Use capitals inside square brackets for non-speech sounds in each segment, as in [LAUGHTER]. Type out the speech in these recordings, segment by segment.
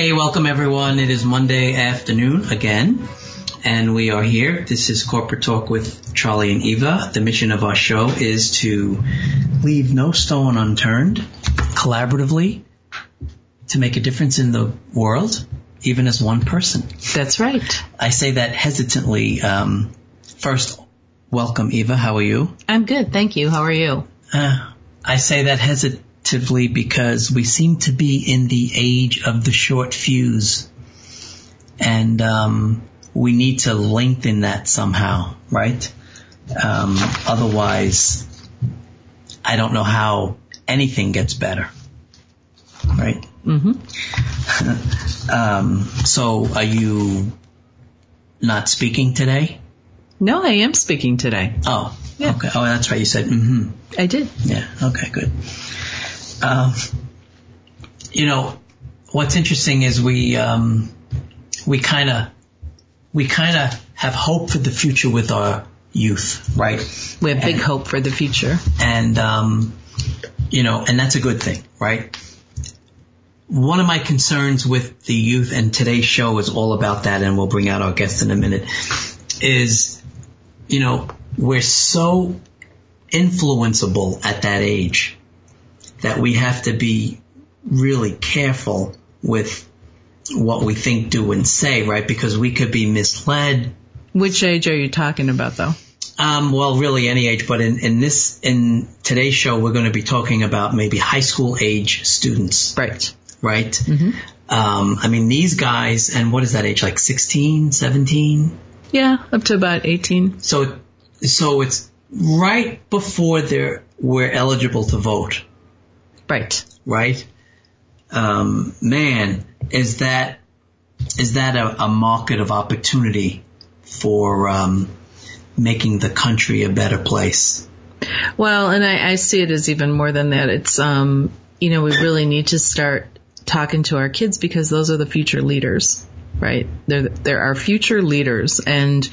Hey, welcome everyone. It is Monday afternoon again, and we are here. This is Corporate Talk with Charlie and Eva. The mission of our show is to leave no stone unturned, collaboratively, to make a difference in the world, even as one person. That's right. I say that hesitantly. Um, first, welcome Eva. How are you? I'm good, thank you. How are you? Uh, I say that hesitantly because we seem to be in the age of the short fuse. And um, we need to lengthen that somehow, right? Um, otherwise, I don't know how anything gets better, right? Mm-hmm. [LAUGHS] um, so, are you not speaking today? No, I am speaking today. Oh, yeah. Okay. Oh, that's right. You said mm-hmm. I did. Yeah. Okay. Good. Um, you know, what's interesting is we um, we kind of we kind of have hope for the future with our youth, right? We have big hope for the future, and um, you know, and that's a good thing, right? One of my concerns with the youth, and today's show is all about that, and we'll bring out our guest in a minute, is, you know, we're so influenceable at that age that we have to be really careful with what we think, do, and say, right? Because we could be misled. Which age are you talking about though? Um, well, really any age, but in, in this, in today's show, we're going to be talking about maybe high school age students. Right. Right? Mm-hmm. Um, I mean, these guys, and what is that age? Like 16, 17? Yeah, up to about 18. So, so it's right before they're, we're eligible to vote. Right. Right? Um, man, is that, is that a, a market of opportunity for, um, making the country a better place? Well, and I, I see it as even more than that. It's, um, you know, we really need to start talking to our kids because those are the future leaders right? They're, they're our future leaders. And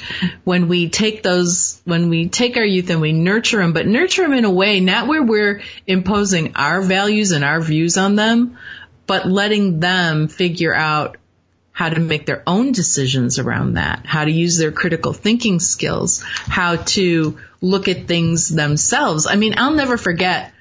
when we take those, when we take our youth and we nurture them, but nurture them in a way, not where we're imposing our values and our views on them, but letting them figure out how to make their own decisions around that, how to use their critical thinking skills, how to look at things themselves. I mean, I'll never forget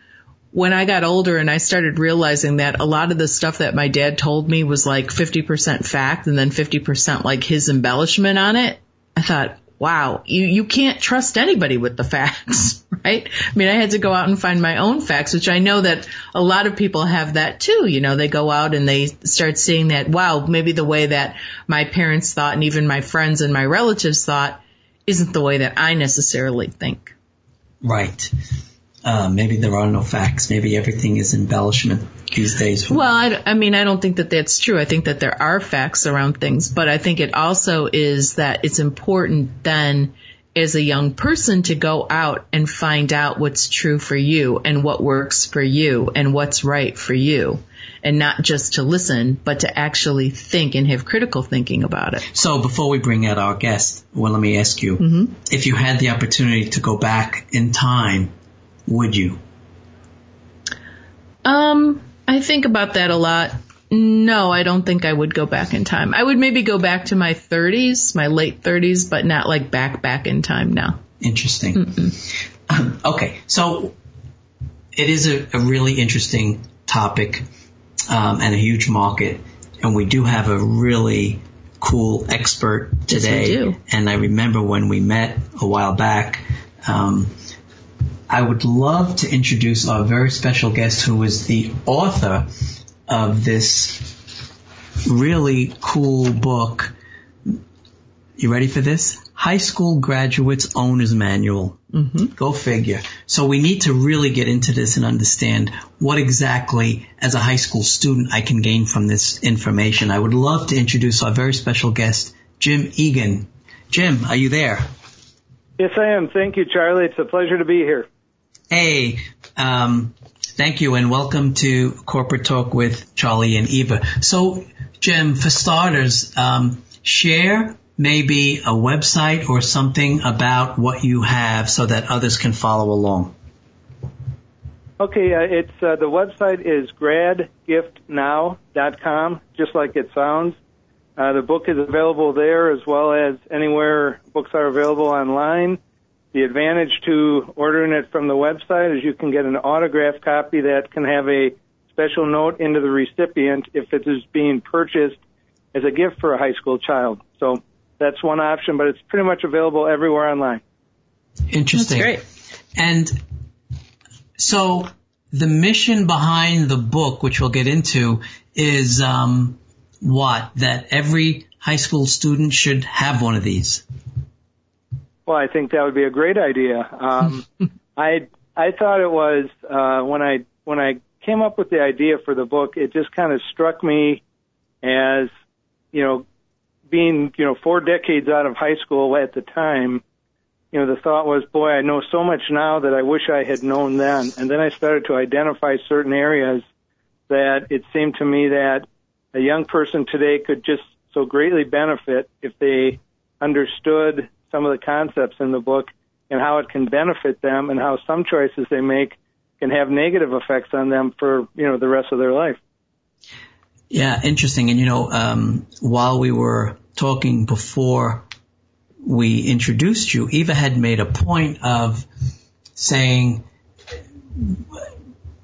when I got older and I started realizing that a lot of the stuff that my dad told me was like 50% fact and then 50% like his embellishment on it, I thought, wow, you, you can't trust anybody with the facts, [LAUGHS] right? I mean, I had to go out and find my own facts, which I know that a lot of people have that too. You know, they go out and they start seeing that, wow, maybe the way that my parents thought and even my friends and my relatives thought isn't the way that I necessarily think. Right. Uh, maybe there are no facts. Maybe everything is embellishment these days. Well, I, I, mean, I don't think that that's true. I think that there are facts around things, but I think it also is that it's important then as a young person to go out and find out what's true for you and what works for you and what's right for you. And not just to listen, but to actually think and have critical thinking about it. So before we bring out our guest, well, let me ask you, mm-hmm. if you had the opportunity to go back in time would you? Um, I think about that a lot. No, I don't think I would go back in time. I would maybe go back to my 30s, my late 30s, but not like back back in time now. Interesting. Um, okay, so it is a, a really interesting topic um, and a huge market, and we do have a really cool expert today. Yes, and I remember when we met a while back. Um, I would love to introduce our very special guest who is the author of this really cool book. You ready for this? high school graduates owner's manual. Mm-hmm. Go figure. So we need to really get into this and understand what exactly, as a high school student, I can gain from this information. I would love to introduce our very special guest, Jim Egan. Jim, are you there? Yes, I am. Thank you, Charlie. It's a pleasure to be here. Hey, um, thank you and welcome to Corporate Talk with Charlie and Eva. So, Jim, for starters, um, share maybe a website or something about what you have so that others can follow along. Okay, uh, it's uh, the website is gradgiftnow.com, just like it sounds. Uh, the book is available there as well as anywhere books are available online. The advantage to ordering it from the website is you can get an autographed copy that can have a special note into the recipient if it is being purchased as a gift for a high school child. So that's one option, but it's pretty much available everywhere online. Interesting. That's great. And so the mission behind the book, which we'll get into, is um, what? That every high school student should have one of these. Well, I think that would be a great idea. Um, [LAUGHS] I I thought it was uh, when I when I came up with the idea for the book, it just kind of struck me as you know being you know four decades out of high school at the time. You know, the thought was, boy, I know so much now that I wish I had known then. And then I started to identify certain areas that it seemed to me that a young person today could just so greatly benefit if they understood some of the concepts in the book and how it can benefit them and how some choices they make can have negative effects on them for, you know, the rest of their life. Yeah, interesting. And you know, um, while we were talking before we introduced you, Eva had made a point of saying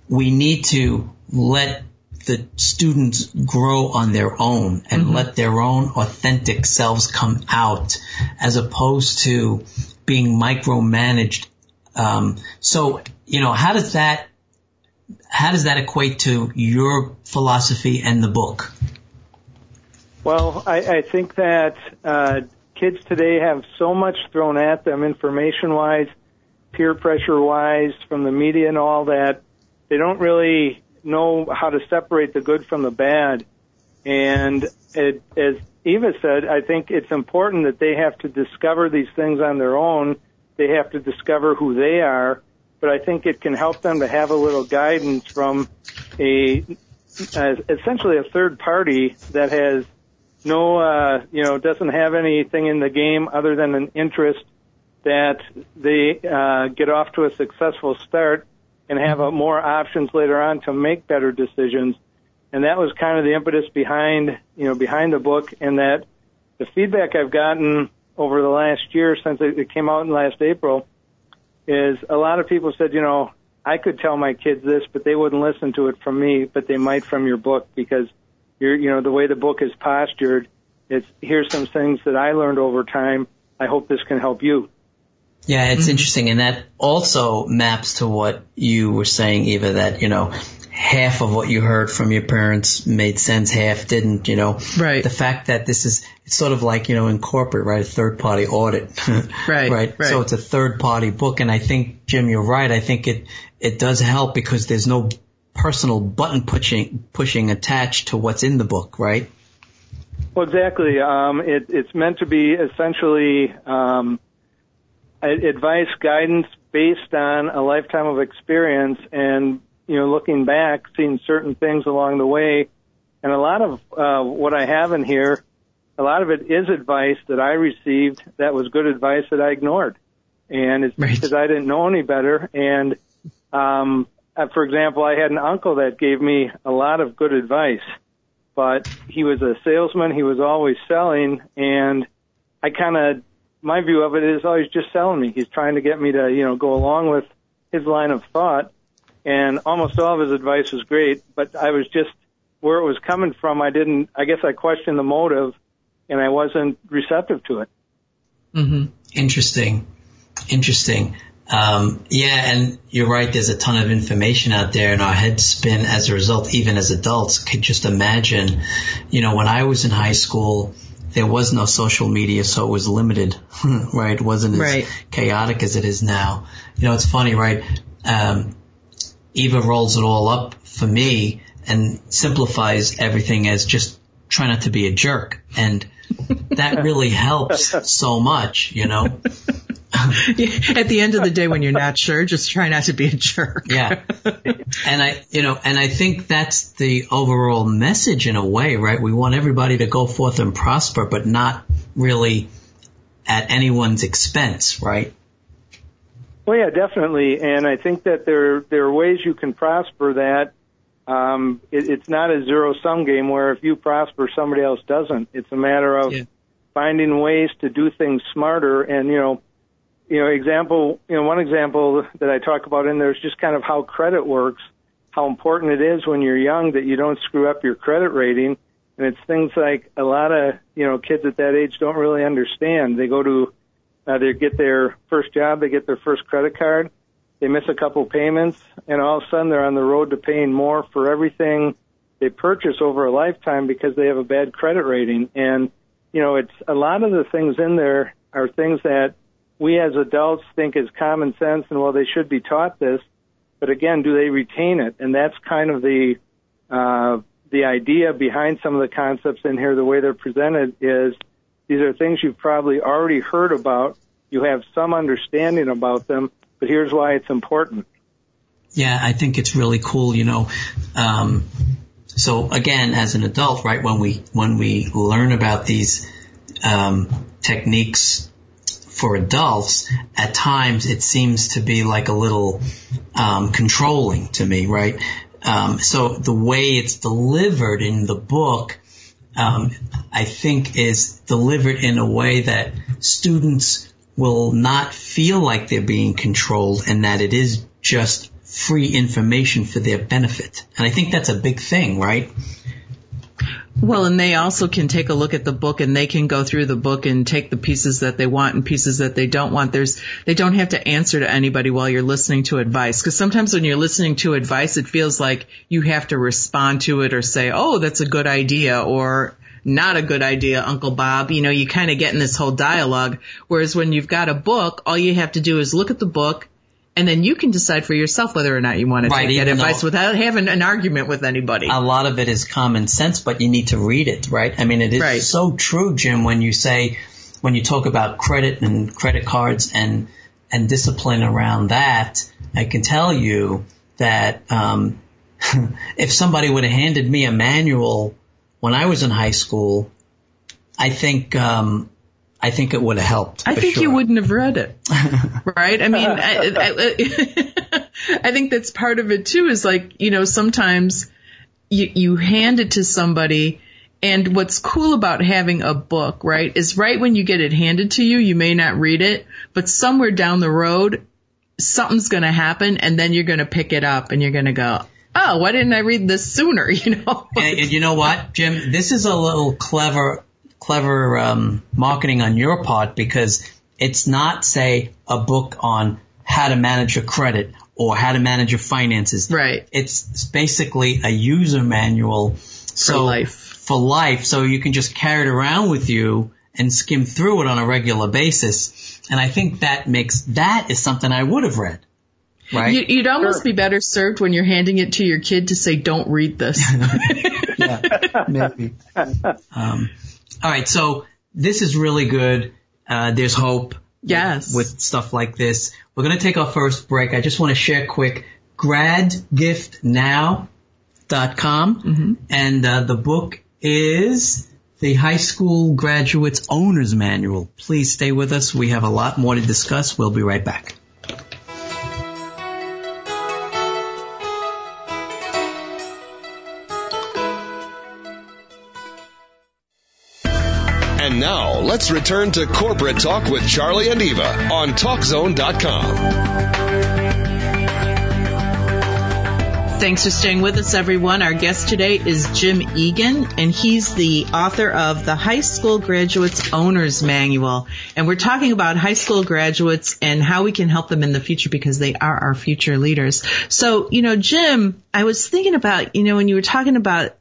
we need to let the students grow on their own and mm-hmm. let their own authentic selves come out as opposed to being micromanaged. Um, so, you know, how does that, how does that equate to your philosophy and the book? Well, I, I think that uh, kids today have so much thrown at them information wise, peer pressure wise, from the media and all that. They don't really know how to separate the good from the bad. And it, as Eva said, I think it's important that they have to discover these things on their own. They have to discover who they are. But I think it can help them to have a little guidance from a, essentially a third party that has no, uh, you know, doesn't have anything in the game other than an interest that they uh, get off to a successful start and have a, more options later on to make better decisions. And that was kind of the impetus behind, you know, behind the book and that the feedback I've gotten over the last year since it came out in last April is a lot of people said, you know, I could tell my kids this, but they wouldn't listen to it from me, but they might from your book because you're, you know, the way the book is postured, it's here's some things that I learned over time. I hope this can help you. Yeah, it's mm-hmm. interesting, and that also maps to what you were saying, Eva. That you know, half of what you heard from your parents made sense, half didn't. You know, right? The fact that this is it's sort of like you know in corporate, right? A third party audit, [LAUGHS] right, right? Right. So it's a third party book, and I think Jim, you're right. I think it it does help because there's no personal button pushing pushing attached to what's in the book, right? Well, exactly. Um, it, it's meant to be essentially. Um, advice, guidance based on a lifetime of experience and, you know, looking back, seeing certain things along the way. And a lot of uh, what I have in here, a lot of it is advice that I received that was good advice that I ignored. And it's right. because I didn't know any better. And, um, uh, for example, I had an uncle that gave me a lot of good advice, but he was a salesman. He was always selling and I kind of my view of it is, oh, he's just selling me. He's trying to get me to, you know, go along with his line of thought. And almost all of his advice was great, but I was just where it was coming from. I didn't. I guess I questioned the motive, and I wasn't receptive to it. Mm-hmm. Interesting. Interesting. Um, yeah, and you're right. There's a ton of information out there, and our heads spin as a result. Even as adults, could just imagine, you know, when I was in high school, there was no social media, so it was limited, [LAUGHS] right? It wasn't as Right. chaotic as it is now. You know, it's funny, right? Um, Eva rolls it all up for me and simplifies everything as just try not to be a jerk. And that really helps [LAUGHS] so much, you know? [LAUGHS] At the end of the day, when you're not sure, just try not to be a jerk. Yeah. And I, you know, and I think that's the overall message in a way, right? We want everybody to go forth and prosper, but not really at anyone's expense, right? Well, yeah, definitely, and I think that there there are ways you can prosper that. Um, it, it's not a zero sum game where if you prosper, somebody else doesn't. It's a matter of Yeah. finding ways to do things smarter. And you know, you know, example, you know, one example that I talk about in there is just kind of how credit works, how important it is when you're young that you don't screw up your credit rating. And it's things like a lot of you know kids at that age don't really understand. They go to uh, they get their first job, they get their first credit card, they miss a couple payments, and all of a sudden they're on the road to paying more for everything they purchase over a lifetime because they have a bad credit rating. And you know, it's a lot of the things in there are things that we as adults think is common sense, and well, they should be taught this. But again, do they retain it? And that's kind of the uh, the idea behind some of the concepts in here. The way they're presented is these are things you've probably already heard about. You have some understanding about them, but here's why it's important. Yeah, I think it's really cool, you know. Um, so again, as an adult, right, when we, when we learn about these, um, techniques for adults, at times it seems to be like a little, um, controlling to me, right? Um, so the way it's delivered in the book, um, I think is delivered in a way that students will not feel like they're being controlled and that it is just free information for their benefit. And I think that's a big thing, right? Well, and they also can take a look at the book and they can go through the book and take the pieces that they want and pieces that they don't want. There's, they don't have to answer to anybody while you're listening to advice. Cause sometimes when you're listening to advice, it feels like you have to respond to it or say, oh, that's a good idea or not a good idea, Uncle Bob. You know, you kind of get in this whole dialogue. Whereas when you've got a book, all you have to do is look at the book and then you can decide for yourself whether or not you want to Right, take that advice without having an argument with anybody. a lot of it is common sense, but you need to read it, right? I mean, it is Right. so true, Jim, when you say, when you talk about credit and credit cards and, and discipline around that, I can tell you that, um, [LAUGHS] if somebody would have handed me a manual when I was in high school, I think, um, I think it would have helped. I think you wouldn't have read it, [LAUGHS] right? I mean, I, I, [LAUGHS] I think that's part of it too. Is like you know sometimes you you hand it to somebody, and what's cool about having a book, right, is right when you get it handed to you, you may not read it, but somewhere down the road, something's going to happen, and then you're going to pick it up, and you're going to go, oh, why didn't I read this sooner? [LAUGHS] You know. and, and you know what, Jim? This is a little clever, clever um, marketing on your part because it's not, say, a book on how to manage your credit or how to manage your finances. Right. It's basically a user manual so, life. For life, so you can just carry it around with you and skim through it on a regular basis. And I think that makes that is something I would have read. Right? You, you'd almost be better served when you're handing it to your kid to say, "Don't read this." [LAUGHS] [LAUGHS] yeah, maybe. Um, all right, so this is really good. Uh, there's hope. Yes. With, with stuff like this. We're going to take our first break. I just want to share quick gradgiftnow.com. Mm-hmm. And uh, the book is the High School Graduates Owner's Manual. Please stay with us. We have a lot more to discuss. We'll be right back. Let's return to Corporate Talk with Charlie and Eva on TalkZone.com. Thanks for staying with us, everyone. Our guest today is Jim Egan, and he's the author of the High School Graduates Owner's Manual. And we're talking about high school graduates and how we can help them in the future because they are our future leaders. So, you know, Jim, I was thinking about, you know, when you were talking about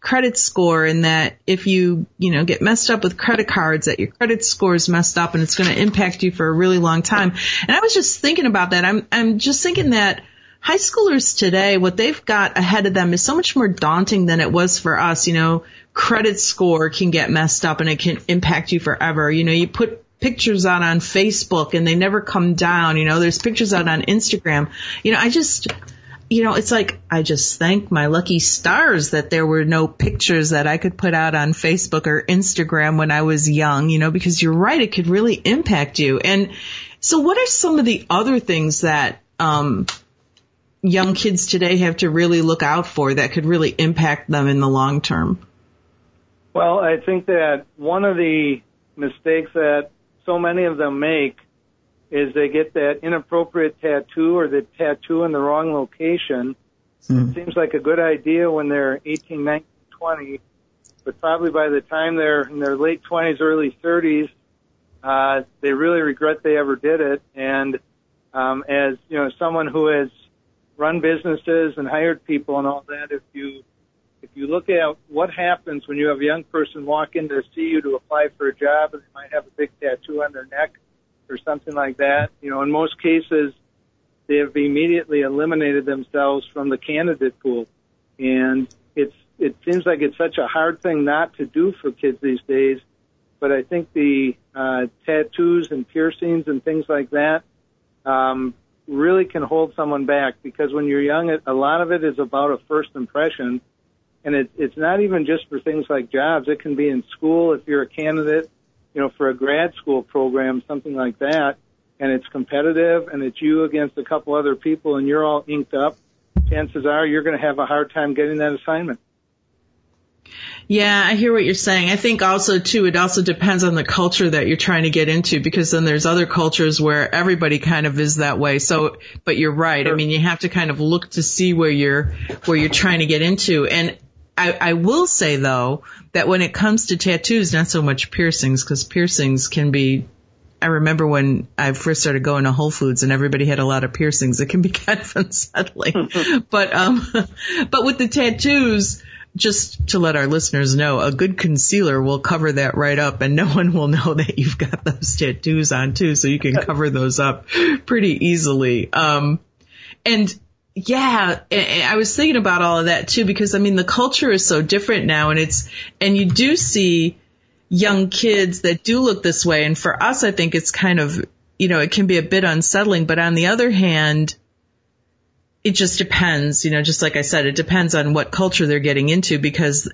credit score and that if you, you know, get messed up with credit cards that your credit score is messed up and it's going to impact you for a really long time. And I was just thinking about that. I'm, I'm just thinking that high schoolers today, what they've got ahead of them is so much more daunting than it was for us. You know, credit score can get messed up and it can impact you forever. You know, you put pictures out on Facebook and they never come down. You know, there's pictures out on Instagram. You know, I just, you know, it's like I just thank my lucky stars that there were no pictures that I could put out on Facebook or Instagram when I was young, you know, because you're right, it could really impact you. And so what are some of the other things that um young kids today have to really look out for that could really impact them in the long term? Well, I think that one of the mistakes that so many of them make is they get that inappropriate tattoo or the tattoo in the wrong location. Mm. It seems like a good idea when they're 18, 19, 20, but probably by the time they're in their late 20s, early 30s, uh, they really regret they ever did it. And um, as you know, someone who has run businesses and hired people and all that, if you if you look at what happens when you have a young person walk in to see you to apply for a job and they might have a big tattoo on their neck or something like that, you know, in most cases, they have immediately eliminated themselves from the candidate pool. And it's, it seems like it's such a hard thing not to do for kids these days. But I think the uh, tattoos and piercings and things like that um, really can hold someone back because when you're young, a lot of it is about a first impression. And it, it's not even just for things like jobs. It can be in school if you're a candidate you know, for a grad school program, something like that, and it's competitive and it's you against a couple other people and you're all inked up, chances are you're going to have a hard time getting that assignment. Yeah, I hear what you're saying. I think also too, it also depends on the culture that you're trying to get into because then there's other cultures where everybody kind of is that way. So, but you're right. Sure. I mean, you have to kind of look to see where you're, where you're trying to get into. And I, I will say though that when it comes to tattoos, not so much piercings, because piercings can be. I remember when I first started going to Whole Foods and everybody had a lot of piercings. It can be [LAUGHS] kind of unsettling, [LAUGHS] but um, [LAUGHS] but with the tattoos, just to let our listeners know, a good concealer will cover that right up and no one will know that you've got those tattoos on too, so you can cover those up pretty easily. Um, and yeah, I was thinking about all of that too because I mean the culture is so different now and it's and you do see young kids that do look this way and for us I think it's kind of you know it can be a bit unsettling but on the other hand it just depends you know just like I said it depends on what culture they're getting into because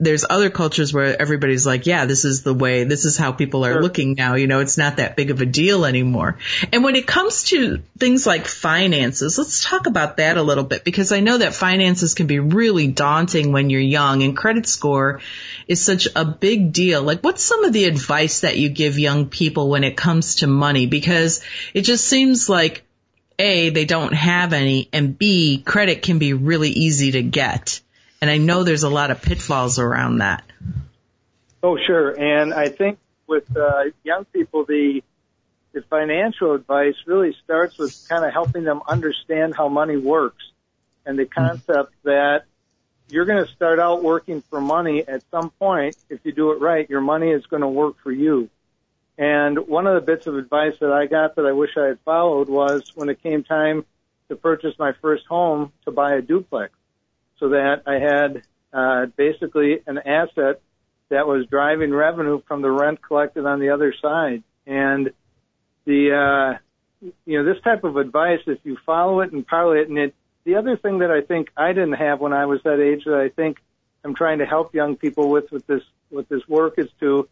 there's other cultures where everybody's like, yeah, this is the way, this is how people are sure. looking now. You know, it's not that big of a deal anymore. And when it comes to things like finances, let's talk about that a little bit because I know that finances can be really daunting when you're young and credit score is such a big deal. Like what's some of the advice that you give young people when it comes to money? Because it just seems like A, they don't have any and B, credit can be really easy to get. And I know there's a lot of pitfalls around that. Oh, sure. And I think with uh, young people, the the financial advice really starts with kind of helping them understand how money works and the concept that you're going to start out working for money at some point. If you do it right, your money is going to work for you. And one of the bits of advice that I got that I wish I had followed was when it came time to purchase my first home to buy a duplex so that I had uh, basically an asset that was driving revenue from the rent collected on the other side. And the uh, you know this type of advice, if you follow it and parlay it, and it. The other thing that I think I didn't have when I was that age that I think I'm trying to help young people with with this with this work is to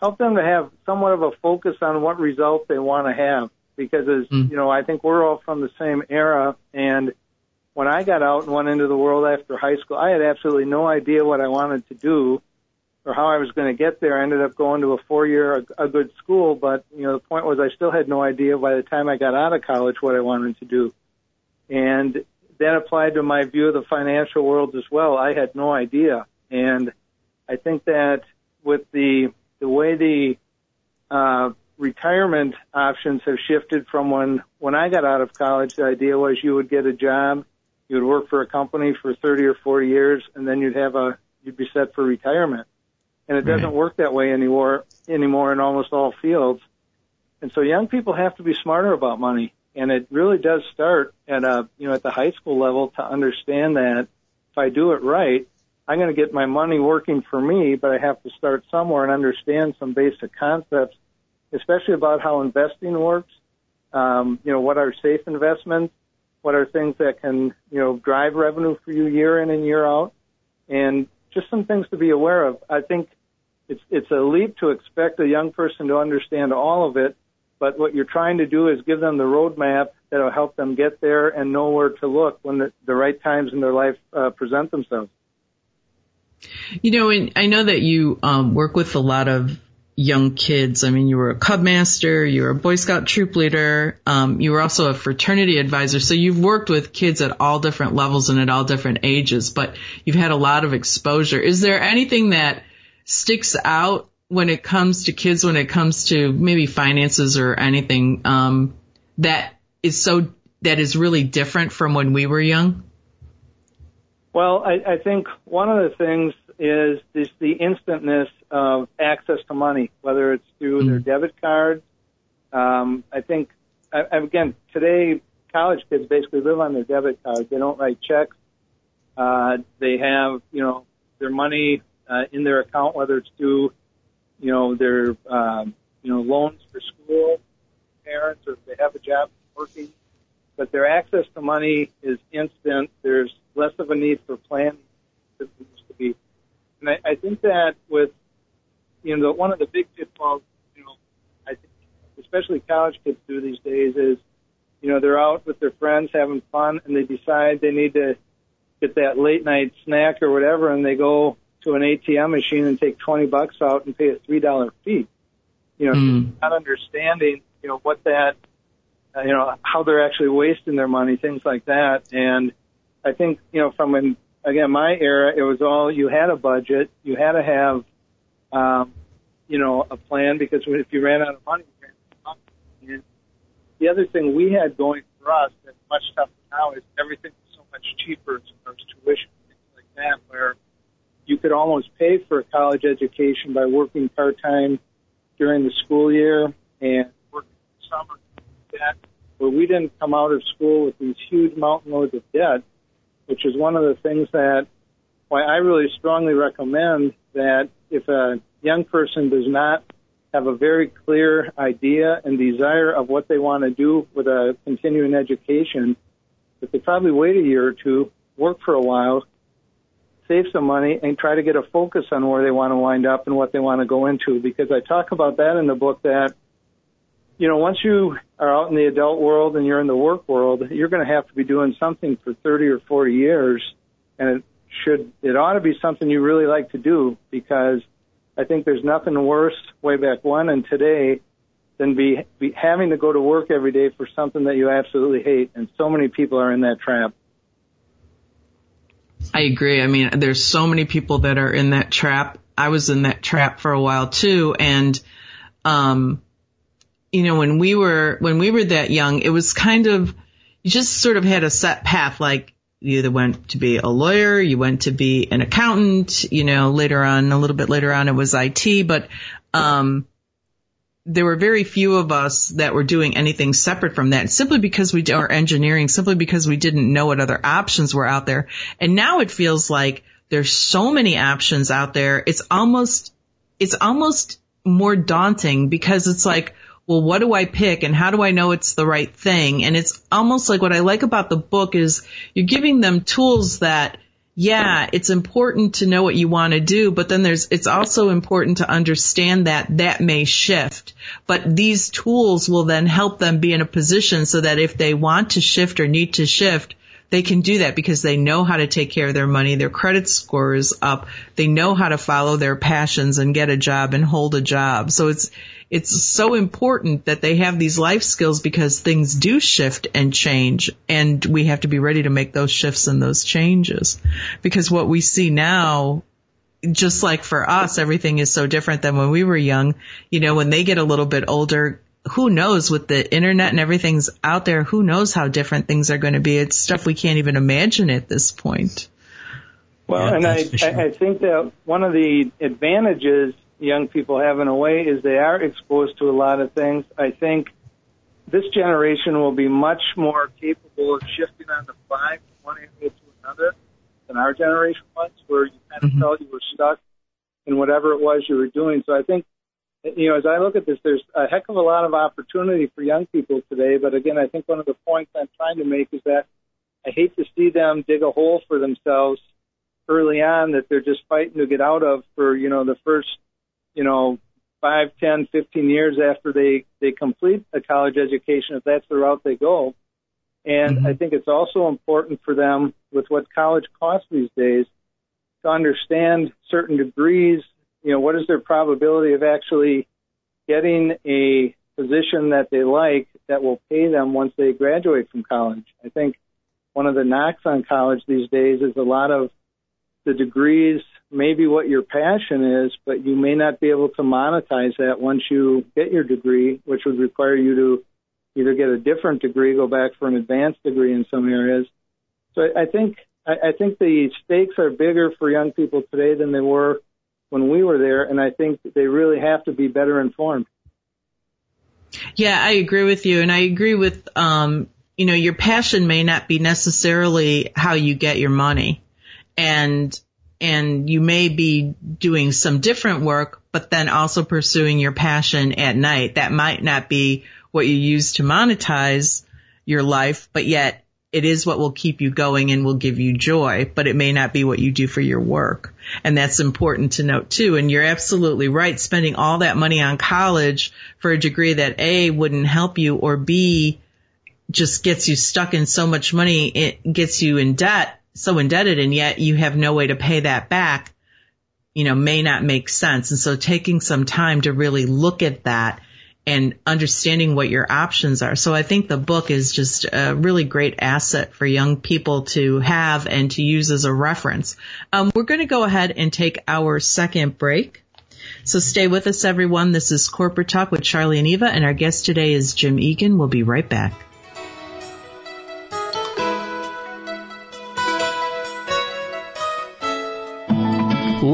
help them to have somewhat of a focus on what result they want to have. Because as mm. you know, I think we're all from the same era, and when I got out and went into the world after high school, I had absolutely no idea what I wanted to do or how I was going to get there. I ended up going to a four-year, a, a good school, but you know the point was I still had no idea by the time I got out of college what I wanted to do, and that applied to my view of the financial world as well. I had no idea, and I think that with the the way the uh, retirement options have shifted from when when I got out of college, the idea was you would get a job you would work for a company for 30 or 40 years, and then you'd have a you'd be set for retirement. And it doesn't work that way anymore, anymore in almost all fields. And so young people have to be smarter about money. And it really does start at a, you know, at the high school level to understand that if I do it right, I'm going to get my money working for me, but I have to start somewhere and understand some basic concepts, especially about how investing works. Um, you know, what are safe investments? What are things that can, you know, drive revenue for you year in and year out? And just some things to be aware of. I think it's it's a leap to expect a young person to understand all of it, but what you're trying to do is give them the roadmap that'll help them get there and know where to look when the, the right times in their life uh, present themselves. You know, and I know that you um, work with a lot of young kids. I mean, you were a Cub Master, you were a Boy Scout troop leader, um, you were also a fraternity advisor. So you've worked with kids at all different levels and at all different ages, but you've had a lot of exposure. Is there anything that sticks out when it comes to kids, when it comes to maybe finances or anything um, that is so that is really different from when we were young? Well, I, I think one of the things is this, the instantness of access to money, whether it's through mm-hmm. their debit card. Um, I think, I, again, today college kids basically live on their debit card. They don't write checks. Uh, they have, you know, their money uh, in their account, whether it's through, you know, their, um, you know, loans for school, parents, or if they have a job working. But their access to money is instant. There's less of a need for planning than there used to be. And I, I think that with, you know, one of the big pitfalls, you know, I think especially college kids do these days is, you know, they're out with their friends having fun and they decide they need to get that late night snack or whatever and they go to an ATM machine and take 20 bucks out and pay a $3 fee. You know, mm. not understanding, you know, what that, uh, you know, how they're actually wasting their money, things like that. And, I think, you know, from when, again, my era, it was all, you had a budget, you had to have, um, you know, a plan because if you ran out of money, you ran out of money. And the other thing we had going for us that's much tougher now is everything was so much cheaper as far as tuition, and things like that, where you could almost pay for a college education by working part-time during the school year and working summer that where we didn't come out of school with these huge mountain loads of debt which is one of the things that why I really strongly recommend that if a young person does not have a very clear idea and desire of what they want to do with a continuing education, that they probably wait a year or two, work for a while, save some money, and try to get a focus on where they want to wind up and what they want to go into. Because I talk about that in the book that you know, once you are out in the adult world and you're in the work world, you're going to have to be doing something for 30 or 40 years. And should, it ought to be something you really like to do because I think there's nothing worse way back when and today than be, be having to go to work every day for something that you absolutely hate. And so many people are in that trap. I agree. I mean, there's so many people that are in that trap. I was in that trap for a while too. And, um, you know, when we were, when we were that young, it was kind of, you just sort of had a set path, like you either went to be a lawyer, you went to be an accountant, you know, later on, a little bit later on, it was IT, but, um, there were very few of us that were doing anything separate from that simply because we are engineering, simply because we didn't know what other options were out there. And now it feels like there's so many options out there. It's almost, it's almost more daunting because it's like, well, what do I pick and how do I know it's the right thing? And it's almost like what I like about the book is you're giving them tools that, yeah, it's important to know what you want to do, but then there's, it's also important to understand that that may shift. But these tools will then help them be in a position so that if they want to shift or need to shift, they can do that because they know how to take care of their money. Their credit score is up. They know how to follow their passions and get a job and hold a job. So it's, it's so important that they have these life skills because things do shift and change and we have to be ready to make those shifts and those changes. Because what we see now just like for us, everything is so different than when we were young. You know, when they get a little bit older, who knows with the internet and everything's out there, who knows how different things are going to be. It's stuff we can't even imagine at this point. Well, Yeah, and I, sure. I I think that one of the advantages young people have in a way is they are exposed to a lot of things. I think this generation will be much more capable of shifting on the fly from one area to another than our generation was, where you kind of Mhm. felt you were stuck in whatever it was you were doing. So I think, you know, as I look at this, there's a heck of a lot of opportunity for young people today. But again, I think one of the points I'm trying to make is that I hate to see them dig a hole for themselves early on that they're just fighting to get out of for, you know, the first, you know, five, ten, fifteen years after they, they complete a college education, if that's the route they go. And Mhm. I think it's also important for them with what college costs these days to understand certain degrees, you know, what is their probability of actually getting a position that they like that will pay them once they graduate from college. I think one of the knocks on college these days is a lot of the degrees maybe what your passion is, but you may not be able to monetize that once you get your degree, which would require you to either get a different degree, go back for an advanced degree in some areas. So I, think I think the stakes are bigger for young people today than they were when we were there, and I think they really have to be better informed. Yeah, I agree with you. And I agree with, um, you know, your passion may not be necessarily how you get your money. And, and you may be doing some different work, but then also pursuing your passion at night. That might not be what you use to monetize your life, but yet it is what will keep you going and will give you joy, but it may not be what you do for your work. And that's important to note too. And you're absolutely right. Spending all that money on college for a degree that A wouldn't help you or B just gets you stuck in so much money, it gets you in debt, so indebted and yet you have no way to pay that back, you know, may not make sense. And so taking some time to really look at that and understanding what your options are. So I think the book is just a really great asset for young people to have and to use as a reference. Um, we're going to go ahead and take our second break. So stay with us, everyone. This is Corporate Talk with Charlie and Eva, and our guest today is Jim Egan. We'll be right back.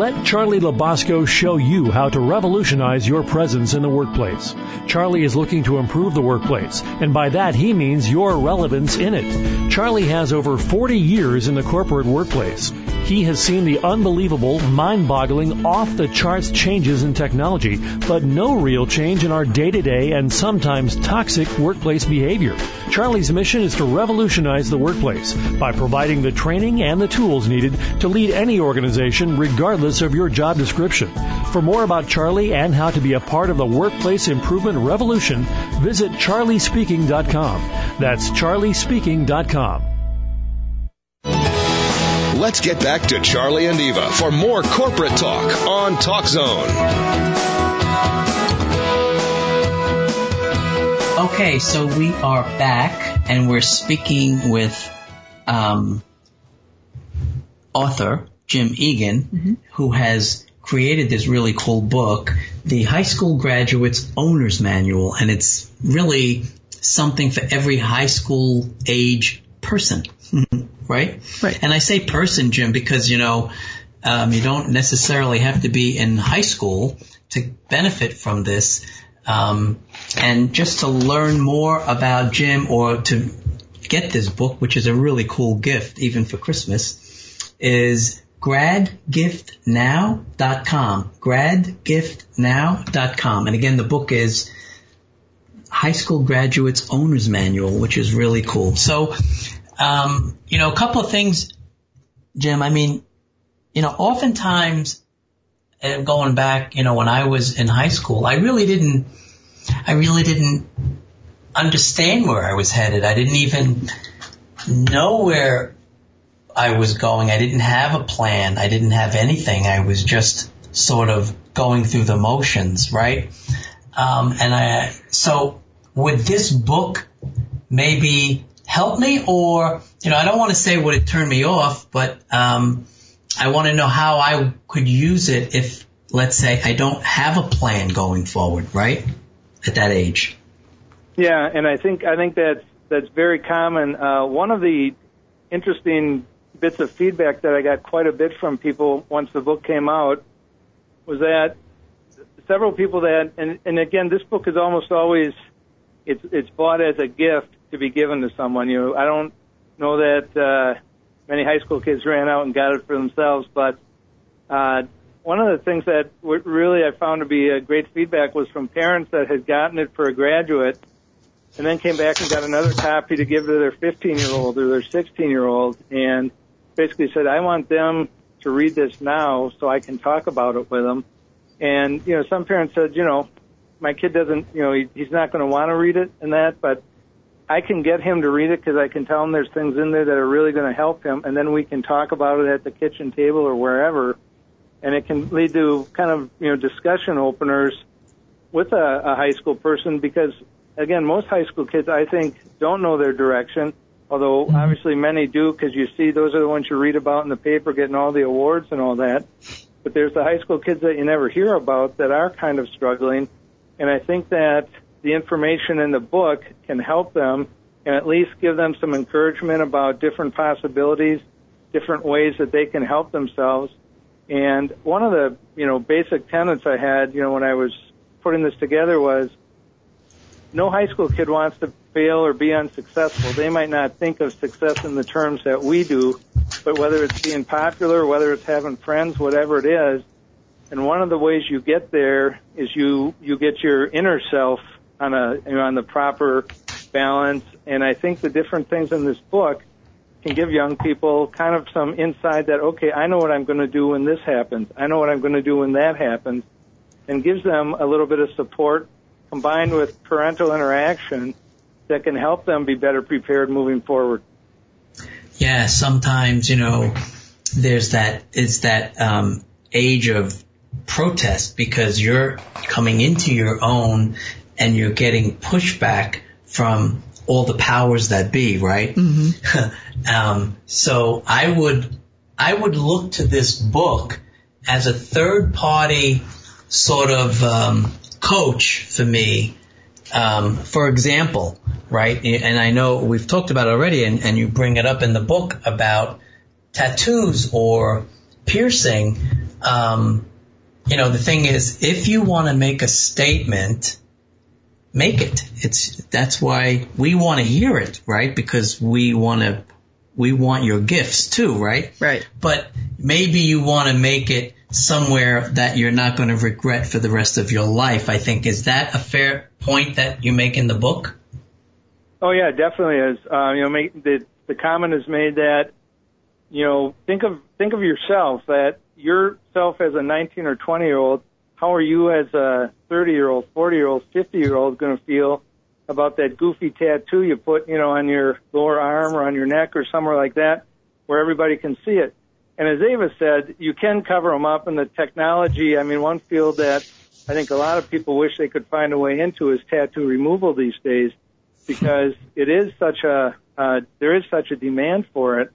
Let Charlie Labasco show you how to revolutionize your presence in the workplace. Charlie is looking to improve the workplace, and by that he means your relevance in it. Charlie has over 40 years in the corporate workplace. He has seen the unbelievable, mind-boggling, off-the-charts changes in technology, but no real change in our day-to-day and sometimes toxic workplace behavior. Charlie's mission is to revolutionize the workplace by providing the training and the tools needed to lead any organization regardless of your job description. For more about Charlie and how to be a part of the workplace improvement revolution, visit charliespeaking.com. That's charliespeaking.com. Let's get back to Charlie and Eva for more corporate talk on Talk Zone. Okay, so we are back and we're speaking with um, author Jim Egan, who has created this really cool book, The High School Graduate's Owner's Manual, and it's really something for every high school age person, [LAUGHS] right? Right. And I say person, Jim, because you know um, you don't necessarily have to be in high school to benefit from this. Um, and just to learn more about Jim or to get this book, which is a really cool gift even for Christmas, is gradgiftnow.com. Gradgiftnow.com. And again, the book is High School Graduates Owner's Manual, which is really cool. So, um, you know, a couple of things, Jim. I mean, you know, oftentimes, going back, you know, when I was in high school, I really didn't, I really didn't understand where I was headed. I didn't even know where I was going. I didn't have a plan. I didn't have anything. I was just sort of going through the motions, right? Um, and I, so would this book maybe help me or, you know, I don't want to say would it turn me off, but, um, I want to know how I could use it if, let's say, I don't have a plan going forward, right? At that age. Yeah, and I think I think that's that's very common. Uh, one of the interesting bits of feedback that I got quite a bit from people once the book came out was that several people that, and, and again, this book is almost always, it's, it's bought as a gift to be given to someone. You know, I don't know that, uh, many high school kids ran out and got it for themselves, but, uh, one of the things that really I found to be a great feedback was from parents that had gotten it for a graduate and then came back and got another copy to give to their 15 year old or their 16 year old and basically said, I want them to read this now so I can talk about it with them. And, you know, some parents said, you know, my kid doesn't, you know, he, he's not going to want to read it and that, but I can get him to read it because I can tell him there's things in there that are really going to help him and then we can talk about it at the kitchen table or wherever. And it can lead to kind of, you know, discussion openers with a, a high school person because again, most high school kids, I think, don't know their direction. Although mm-hmm. obviously many do, because you see those are the ones you read about in the paper, getting all the awards and all that. But there's the high school kids that you never hear about that are kind of struggling, and I think that the information in the book can help them and at least give them some encouragement about different possibilities, different ways that they can help themselves. And one of the, you know, basic tenets I had, you know, when I was putting this together was no high school kid wants to fail or be unsuccessful. They might not think of success in the terms that we do, but whether it's being popular, whether it's having friends, whatever it is, and one of the ways you get there is you you get your inner self on a you know, on the proper balance. And I think the different things in this book can give young people kind of some insight that okay, I know what I'm going to do when this happens. I know what I'm going to do when that happens, and gives them a little bit of support combined with parental interaction that can help them be better prepared moving forward. Yeah, sometimes, you know, there's that, it's that, um, age of protest because you're coming into your own and you're getting pushback from all the powers that be, right? Mm-hmm. [LAUGHS] um, so I would, I would look to this book as a third party sort of, um, coach for me. Um, for example, right? And I know we've talked about it already, and, and you bring it up in the book about tattoos or piercing. Um, you know, the thing is, if you want to make a statement, make it. It's that's why we want to hear it, right? Because we want to, we want your gifts too, right? Right. But maybe you want to make it somewhere that you're not going to regret for the rest of your life. I think is that a fair point that you make in the book? Oh yeah, definitely is. Uh, you know, make, the the comment is made that you know think of think of yourself that yourself as a 19 or 20 year old. How are you as a 30 year old, 40 year old, 50 year old going to feel about that goofy tattoo you put, you know, on your lower arm or on your neck or somewhere like that, where everybody can see it? And as Ava said, you can cover them up, and the technology. I mean, one field that I think a lot of people wish they could find a way into is tattoo removal these days, because it is such a uh, there is such a demand for it.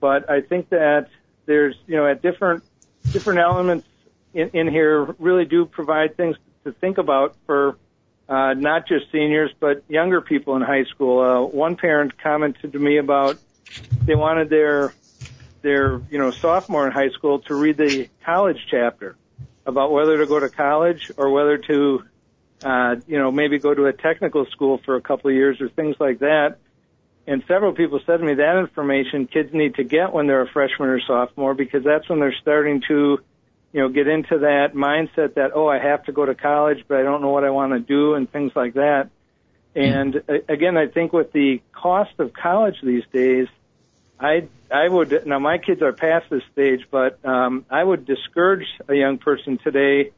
But I think that there's you know at different different elements in, in here really do provide things to think about for uh, not just seniors but younger people in high school. Uh, one parent commented to me about they wanted their their, you know, sophomore in high school to read the college chapter about whether to go to college or whether to, uh, you know, maybe go to a technical school for a couple of years or things like that. And several people said to me that information kids need to get when they're a freshman or sophomore because that's when they're starting to, you know, get into that mindset that, oh, I have to go to college, but I don't know what I want to do and things like that. And again, I think with the cost of college these days, I I would now my kids are past this stage, but um, I would discourage a young person today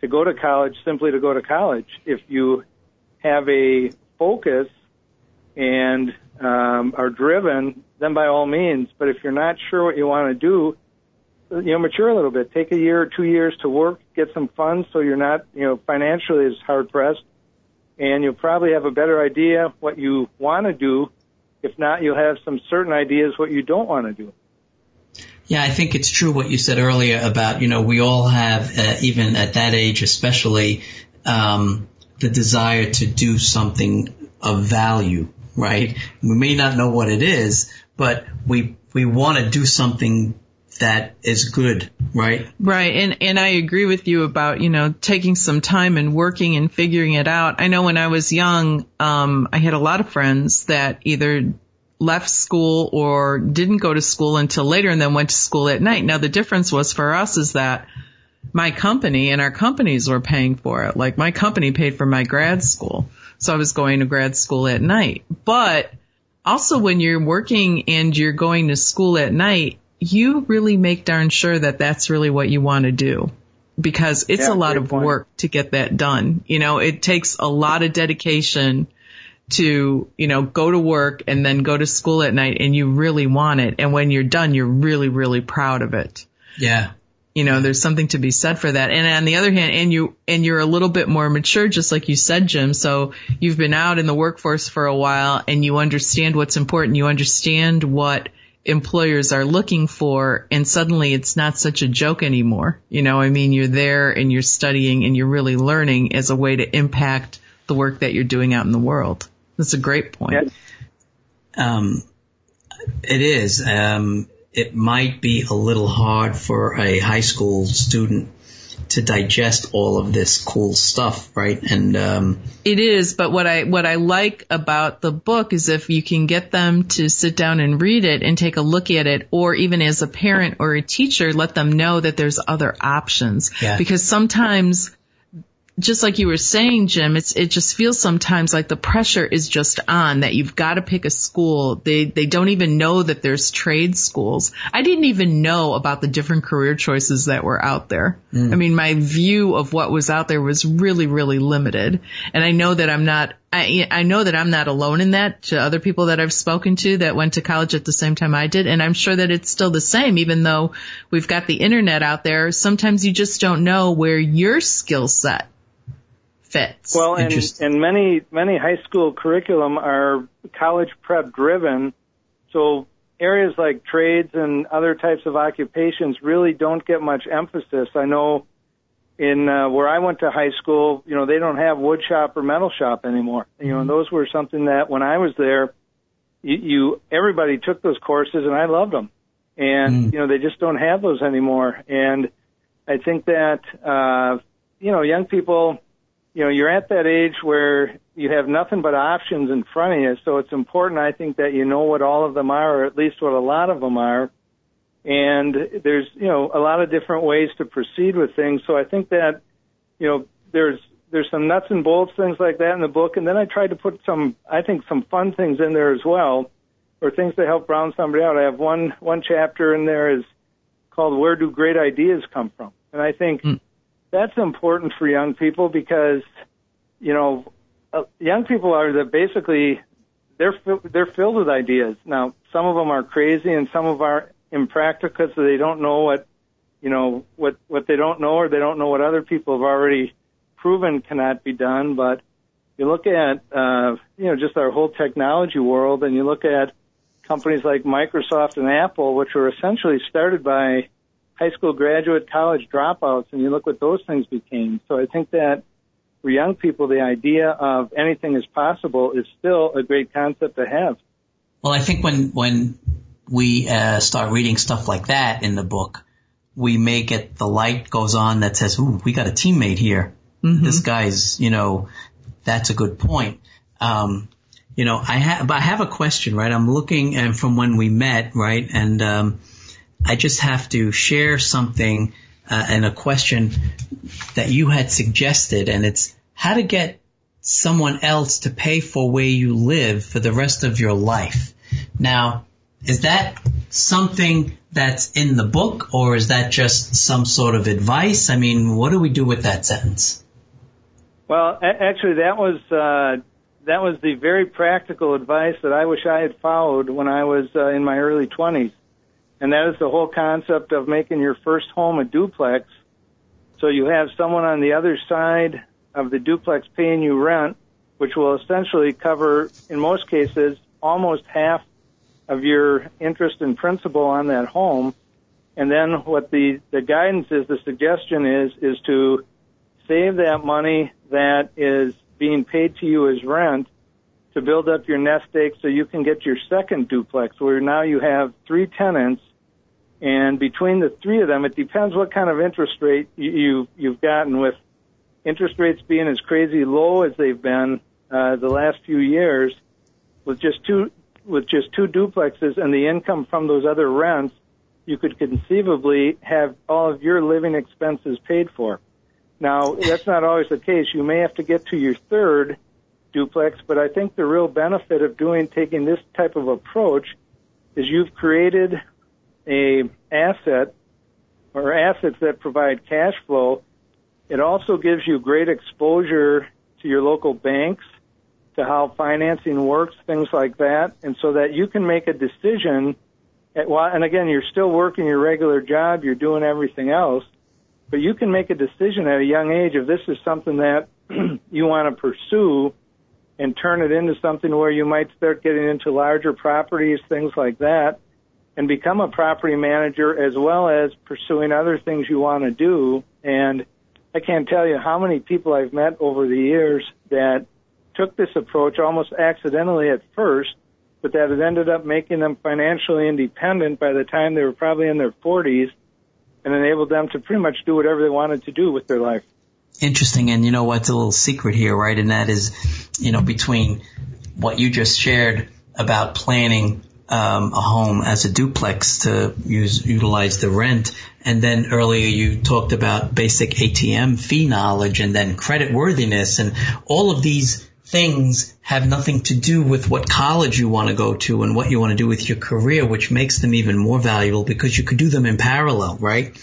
to go to college simply to go to college. If you have a focus and um, are driven, then by all means. But if you're not sure what you want to do, you know, mature a little bit. Take a year or two years to work, get some funds, so you're not, you know, financially as hard pressed, and you'll probably have a better idea what you want to do if not, you'll have some certain ideas what you don't want to do. Yeah, I think it's true what you said earlier about, you know, we all have, uh, even at that age especially, um, the desire to do something of value, right? We may not know what it is, but we, we want to do something that is good, right? Right. And, and I agree with you about, you know, taking some time and working and figuring it out. I know when I was young, um, I had a lot of friends that either left school or didn't go to school until later and then went to school at night. Now the difference was for us is that my company and our companies were paying for it. Like my company paid for my grad school. So I was going to grad school at night. But also when you're working and you're going to school at night, you really make darn sure that that's really what you want to do because it's Yeah, a lot of point. work to get that done. You know, it takes a lot of dedication to, you know, go to work and then go to school at night and you really want it. And when you're done, you're really, really proud of it. Yeah. You know, there's something to be said for that. And on the other hand, and you, and you're a little bit more mature, just like you said, Jim. So you've been out in the workforce for a while and you understand what's important. You understand what employers are looking for and suddenly it's not such a joke anymore. You know, I mean, you're there and you're studying and you're really learning as a way to impact the work that you're doing out in the world. That's a great point. Yeah. Um, it is. Um, it might be a little hard for a high school student to digest all of this cool stuff, right? And um, It is, but what I what I like about the book is if you can get them to sit down and read it and take a look at it, or even as a parent or a teacher, let them know that there's other options. Yeah. Because sometimes, just like you were saying, Jim, it's it just feels sometimes like the pressure is just on that you've got to pick a school. They they don't even know that there's trade schools. I didn't even know about the different career choices that were out there. Hmm. I mean, my view of what was out there was really really limited, and I know that I'm not. I, I know that I'm not alone in that to other people that I've spoken to that went to college at the same time I did. And I'm sure that it's still the same, even though we've got the internet out there. Sometimes you just don't know where your skill set fits. Well, and, and many many high school curriculum are college prep driven, so areas like trades and other types of occupations really don't get much emphasis. I know in uh, where I went to high school, you know, they don't have wood shop or metal shop anymore. You know, and those were something that when I was there, you, you everybody took those courses and I loved them. And you know, they just don't have those anymore. And I think that uh, you know, young people you know, you're at that age where you have nothing but options in front of you. So it's important, I think, that you know what all of them are, or at least what a lot of them are. And there's, you know, a lot of different ways to proceed with things. So I think that, you know, there's, there's some nuts and bolts things like that in the book. And then I tried to put some, I think, some fun things in there as well, or things to help round somebody out. I have one, one chapter in there is called Where Do Great Ideas Come From? And I think hmm. That's important for young people because, you know, uh, young people are the basically they're they're filled with ideas. Now, some of them are crazy and some of them are impractical, so they don't know what, you know, what what they don't know or they don't know what other people have already proven cannot be done. But you look at, uh, you know, just our whole technology world, and you look at companies like Microsoft and Apple, which were essentially started by high school graduate, college dropouts, and you look what those things became. So I think that for young people, the idea of anything is possible is still a great concept to have. Well, I think when when we uh, start reading stuff like that in the book, we may get the light goes on that says, "Ooh, we got a teammate here. This guy's, you know, that's a good point." Um, you know, I have, but I have a question, right? I'm looking and from when we met, right, and um, I just have to share something uh, and a question that you had suggested, and it's how to get someone else to pay for where you live for the rest of your life. Now, is that something that's in the book or is that just some sort of advice? I mean, what do we do with that sentence? Well, actually, that was uh, that was the very practical advice that I wish I had followed when I was uh, in my early 20s, and that is the whole concept of making your first home a duplex. So you have someone on the other side of the duplex paying you rent, which will essentially cover, in most cases, almost half of your interest and principal on that home. And then what the, the guidance is, the suggestion is, is to save that money that is being paid to you as rent, to build up your nest egg so you can get your second duplex where now you have three tenants and between the three of them it depends what kind of interest rate you, you you've gotten with interest rates being as crazy low as they've been uh, the last few years with just two with just two duplexes and the income from those other rents you could conceivably have all of your living expenses paid for. Now that's not always the case. You may have to get to your third duplex, but I think the real benefit of doing taking this type of approach is you've created a asset or assets that provide cash flow. It also gives you great exposure to your local banks, to how financing works, things like that, and so that you can make a decision. At, and again, you're still working your regular job, you're doing everything else, but you can make a decision at a young age if this is something that [CLEARS THROAT] you want to pursue and turn it into something where you might start getting into larger properties, things like that, and become a property manager as well as pursuing other things you want to do. And I can't tell you how many people I've met over the years that took this approach almost accidentally at first, but that has ended up making them financially independent by the time they were probably in their 40s and enabled them to pretty much do whatever they wanted to do with their life interesting. And you know what's a little secret here, right? And that is, you know, between what you just shared about planning um, a home as a duplex to use utilize the rent, and then earlier you talked about basic ATM fee knowledge, and then credit worthiness, and all of these things have nothing to do with what college you want to go to and what you want to do with your career, which makes them even more valuable because you could do them in parallel, right?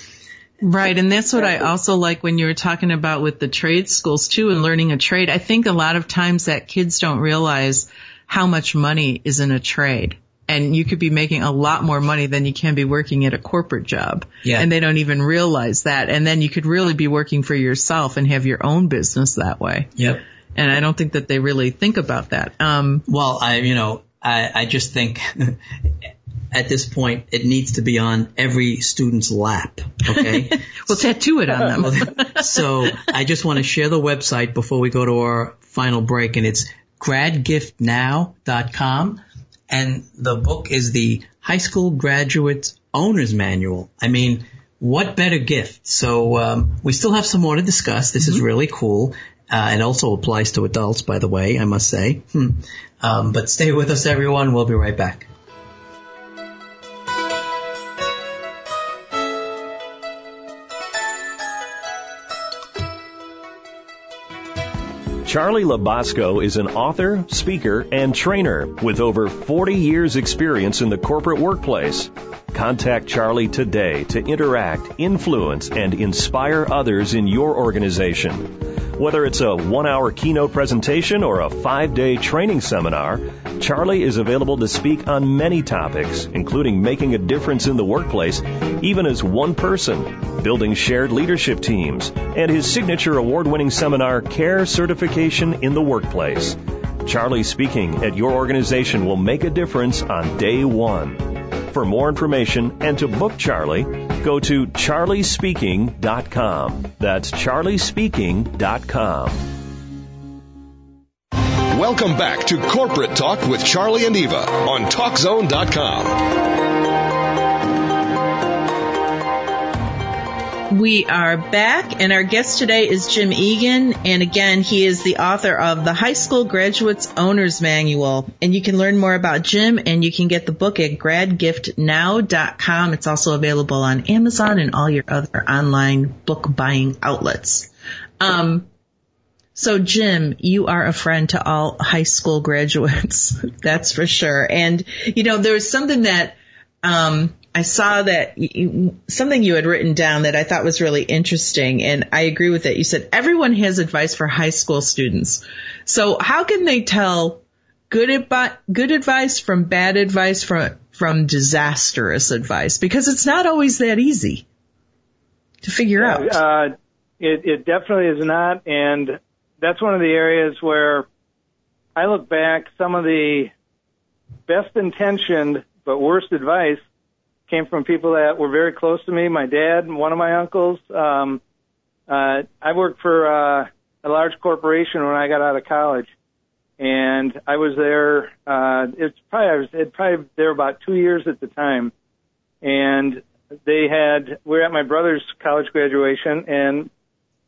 Right. And that's what I also like when you were talking about with the trade schools too and learning a trade. I think a lot of times that kids don't realize how much money is in a trade. And you could be making a lot more money than you can be working at a corporate job. Yeah. And they don't even realize that. And then you could really be working for yourself and have your own business that way. Yep. And I don't think that they really think about that. Um, well, I, you know, I, I just think [LAUGHS] at this point, it needs to be on every student's lap. Okay. [LAUGHS] we'll tattoo it on them. [LAUGHS] so I just want to share the website before we go to our final break and it's gradgiftnow.com and the book is the high school graduates owner's manual. I mean, what better gift? So, um, we still have some more to discuss. This mm-hmm. is really cool. Uh, it also applies to adults, by the way, I must say. Hmm. Um, but stay with us, everyone. We'll be right back. Charlie Labasco is an author, speaker, and trainer with over 40 years experience in the corporate workplace. Contact Charlie today to interact, influence, and inspire others in your organization. Whether it's a one hour keynote presentation or a five day training seminar, Charlie is available to speak on many topics, including making a difference in the workplace, even as one person, building shared leadership teams, and his signature award winning seminar, Care Certification in the Workplace. Charlie speaking at your organization will make a difference on day one. For more information and to book Charlie, go to charliespeaking.com. That's charliespeaking.com. Welcome back to Corporate Talk with Charlie and Eva on TalkZone.com. We are back, and our guest today is Jim Egan, and again, he is the author of the High School Graduates Owner's Manual. And you can learn more about Jim, and you can get the book at gradgiftnow.com. It's also available on Amazon and all your other online book buying outlets. Um, so Jim, you are a friend to all high school [LAUGHS] graduates. That's for sure. And, you know, there was something that, um, I saw that you, something you had written down that I thought was really interesting, and I agree with it. You said everyone has advice for high school students. So how can they tell good advi- good advice from bad advice from from disastrous advice? Because it's not always that easy to figure yeah, out. Uh, it, it definitely is not, and that's one of the areas where I look back. Some of the best intentioned but worst advice came from people that were very close to me. My dad, and one of my uncles. Um, uh, I worked for uh, a large corporation when I got out of college, and I was there. Uh, it's probably I was it probably there about two years at the time, and they had we were at my brother's college graduation, and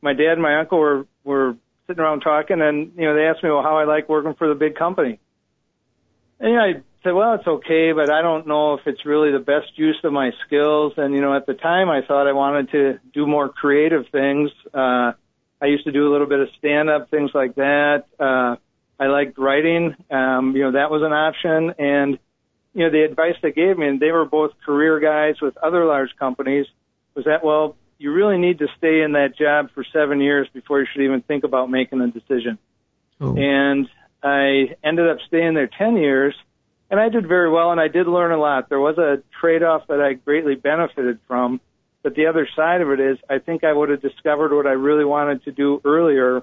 my dad and my uncle were were sitting around talking, and you know they asked me well how I like working for the big company, and you know, I said well it's okay, but I don't know if it's really the best use of my skills, and you know at the time I thought I wanted to do more creative things. Uh, I used to do a little bit of stand up, things like that. Uh, I liked writing. Um, you know, that was an option. And, you know, the advice they gave me, and they were both career guys with other large companies, was that, well, you really need to stay in that job for seven years before you should even think about making a decision. Oh. And I ended up staying there 10 years and I did very well and I did learn a lot. There was a trade off that I greatly benefited from. But the other side of it is I think I would have discovered what I really wanted to do earlier,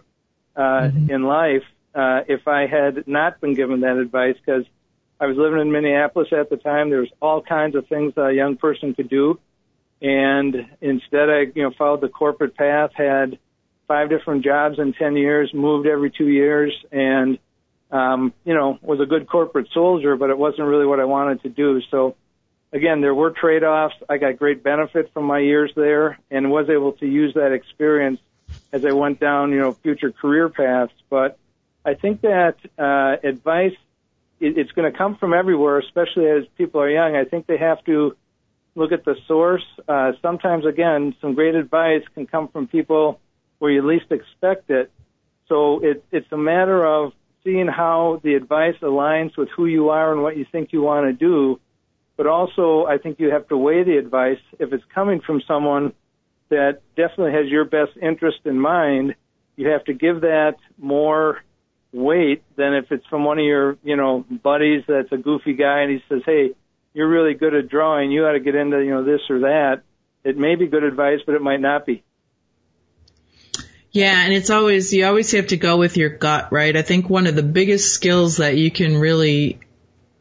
uh, mm-hmm. in life uh, if I had not been given that advice because I was living in Minneapolis at the time. There was all kinds of things that a young person could do. And instead I, you know, followed the corporate path, had five different jobs in 10 years, moved every two years and, um, you know, was a good corporate soldier, but it wasn't really what I wanted to do. So again, there were trade-offs. I got great benefit from my years there and was able to use that experience as I went down, you know, future career paths. But I think that uh, advice it, it's going to come from everywhere, especially as people are young. I think they have to look at the source. Uh, sometimes, again, some great advice can come from people where you least expect it. So it, it's a matter of seeing how the advice aligns with who you are and what you think you want to do. But also, I think you have to weigh the advice if it's coming from someone that definitely has your best interest in mind. You have to give that more weight than if it's from one of your, you know, buddies that's a goofy guy and he says, "Hey, you're really good at drawing. You ought to get into, you know, this or that." It may be good advice, but it might not be. Yeah, and it's always you always have to go with your gut, right? I think one of the biggest skills that you can really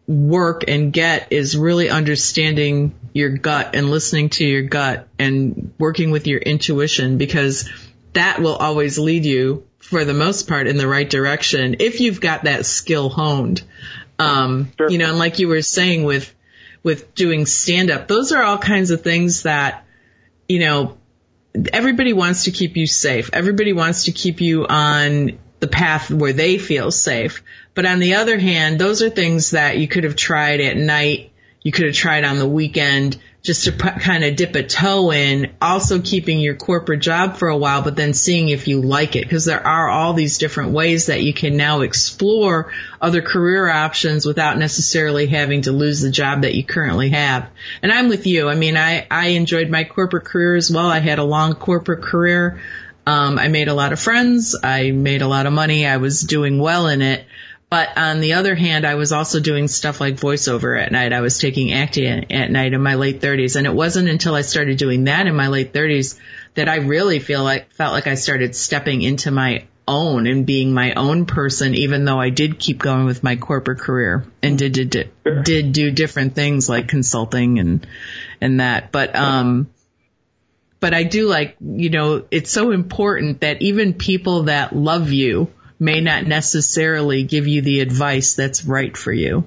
work and get is really understanding your gut and listening to your gut and working with your intuition because that will always lead you for the most part in the right direction if you've got that skill honed. Um, sure. you know, and like you were saying with, with doing stand up, those are all kinds of things that, you know, everybody wants to keep you safe. Everybody wants to keep you on the path where they feel safe. But on the other hand, those are things that you could have tried at night. You could have tried on the weekend just to put, kind of dip a toe in, also keeping your corporate job for a while, but then seeing if you like it. Because there are all these different ways that you can now explore other career options without necessarily having to lose the job that you currently have. And I'm with you. I mean, I, I enjoyed my corporate career as well. I had a long corporate career. Um, I made a lot of friends. I made a lot of money. I was doing well in it. But on the other hand, I was also doing stuff like voiceover at night. I was taking acting at night in my late 30s. And it wasn't until I started doing that in my late 30s that I really feel like, felt like I started stepping into my own and being my own person, even though I did keep going with my corporate career and did, did, did, sure. did do different things like consulting and, and that. But, um, but I do like, you know, it's so important that even people that love you, may not necessarily give you the advice that's right for you.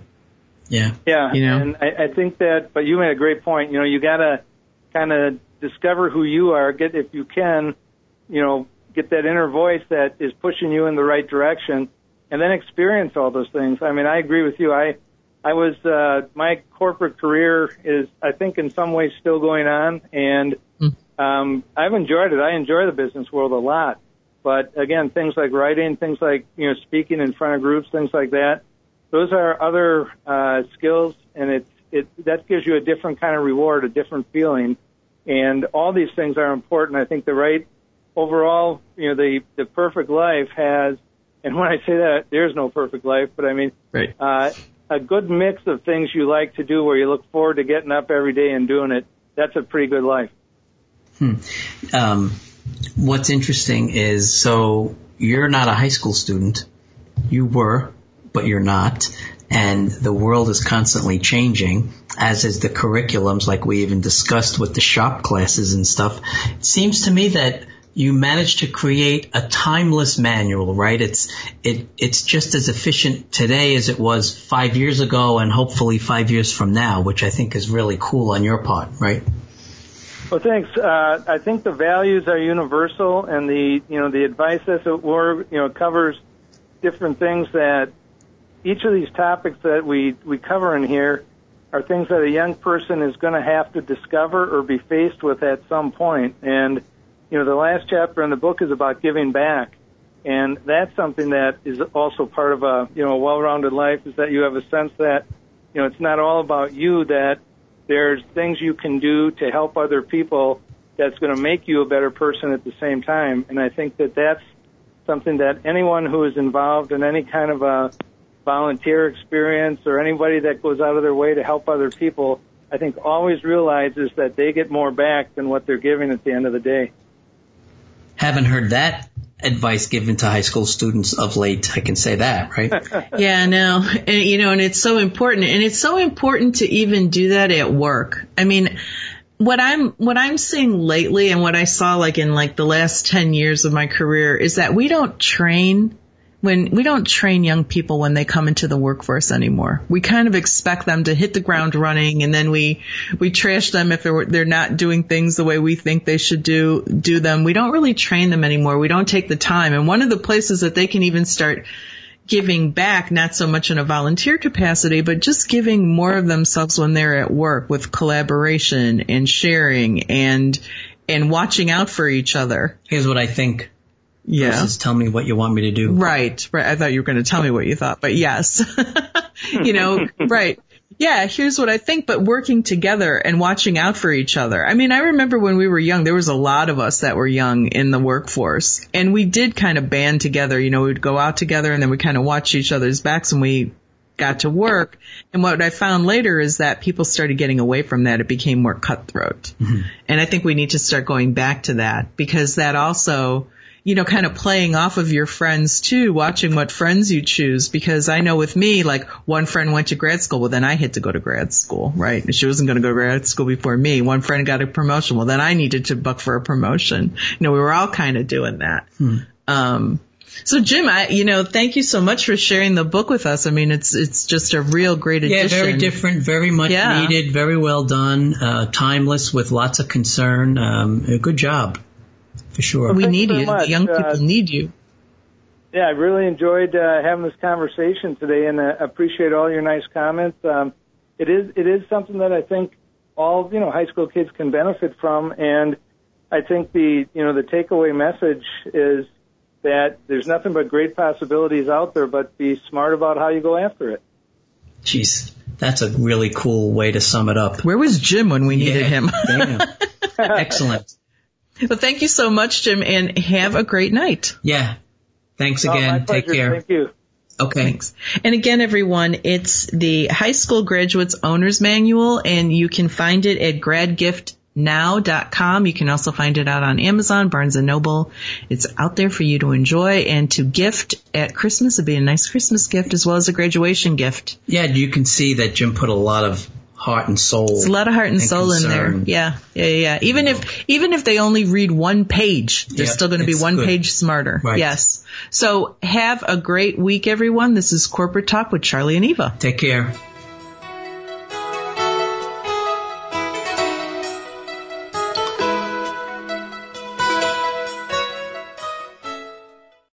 Yeah. Yeah. You know, and I, I think that, but you made a great point. You know, you got to kind of discover who you are. Get, if you can, you know, get that inner voice that is pushing you in the right direction and then experience all those things. I mean, I agree with you. I, I was, uh, my corporate career is, I think in some ways still going on and, mm. um, I've enjoyed it. I enjoy the business world a lot. But again, things like writing, things like you know speaking in front of groups, things like that, those are other uh, skills, and it it that gives you a different kind of reward, a different feeling, and all these things are important. I think the right overall, you know, the the perfect life has, and when I say that, there's no perfect life, but I mean, right. uh, a good mix of things you like to do, where you look forward to getting up every day and doing it. That's a pretty good life. Hmm. Um, what's interesting is so you're not a high school student. You were, but you're not. And the world is constantly changing, as is the curriculums, like we even discussed with the shop classes and stuff. It seems to me that you managed to create a timeless manual, right? It's it it's just as efficient today as it was five years ago, and hopefully five years from now, which I think is really cool on your part, right? Well, thanks. Uh, I think the values are universal, and the you know the advice as it were you know covers different things that each of these topics that we we cover in here are things that a young person is going to have to discover or be faced with at some point. And you know, the last chapter in the book is about giving back. And that's something that is also part of a, you know, a well-rounded life is that you have a sense that, you know, it's not all about you, that there's things you can do to help other people that's going to make you a better person at the same time. And I think that that's something that anyone who is involved in any kind of a volunteer experience or anybody that goes out of their way to help other people, I think always realizes that they get more back than what they're giving at the end of the day. Haven't heard that advice given to high school students of late. I can say that, right? [LAUGHS] yeah, no, and, you know, and it's so important, and it's so important to even do that at work. I mean, what I'm what I'm seeing lately, and what I saw like in like the last ten years of my career, is that we don't train when we don't train young people when they come into the workforce anymore. We kind of expect them to hit the ground running and then we, we trash them if they're, they're not doing things the way we think they should do, do them. We don't really train them anymore. We don't take the time. And one of the places that they can even start giving back, not so much in a volunteer capacity, but just giving more of themselves when they're at work with collaboration and sharing and, and watching out for each other. Here's what I think yeah. versus tell me what you want me to do. Right, right. I thought you were going to tell me what you thought, but yes. [LAUGHS] you know, right. Yeah, here's what I think, but working together and watching out for each other. I mean, I remember when we were young, there was a lot of us that were young in the workforce and we did kind of band together. You know, we'd go out together and then we kind of watch each other's backs and we got to work. And what I found later is that people started getting away from that. It became more cutthroat. Mm-hmm. And I think we need to start going back to that because that also you know, kind of playing off of your friends too, watching what friends you choose. Because I know with me, like one friend went to grad school, well then I had to go to grad school, right? She wasn't going to go to grad school before me. One friend got a promotion, well then I needed to book for a promotion. You know, we were all kind of doing that. Hmm. Um, so Jim, I, you know, thank you so much for sharing the book with us. I mean, it's, it's just a real great addition. Yeah, very different, very much yeah. needed, very well done, uh, timeless with lots of concern. Um, good job for sure. We need you. Much. The young people uh, need you. Yeah, I really enjoyed uh, having this conversation today, and uh, appreciate all your nice comments. Um, it is it is something that I think all you know high school kids can benefit from, and I think the you know the takeaway message is that there's nothing but great possibilities out there, but be smart about how you go after it. Jeez, that's a really cool way to sum it up. Where was Jim when we needed yeah, him? [LAUGHS] Excellent. Well, thank you so much, Jim, and have a great night. Yeah. Thanks oh, again. Oh, Take care. Thank you. Okay. Thanks. And again, everyone, it's the High School Graduates Owner's Manual, and you can find it at gradgiftnow.com. You can also find it out on Amazon, Barnes & Noble. It's out there for you to enjoy and to gift at Christmas. It'd be a nice Christmas gift as well as a graduation gift. Yeah, you can see that Jim put a lot of heart and soul. It's a lot of heart and, and soul concern. in there. Yeah, yeah, yeah. Even if even if they only read one page, they're yeah, still going to be one good. page smarter. Right. Yes. So have a great week, everyone. This is Corporate Talk with Charlie and Eva. Take care.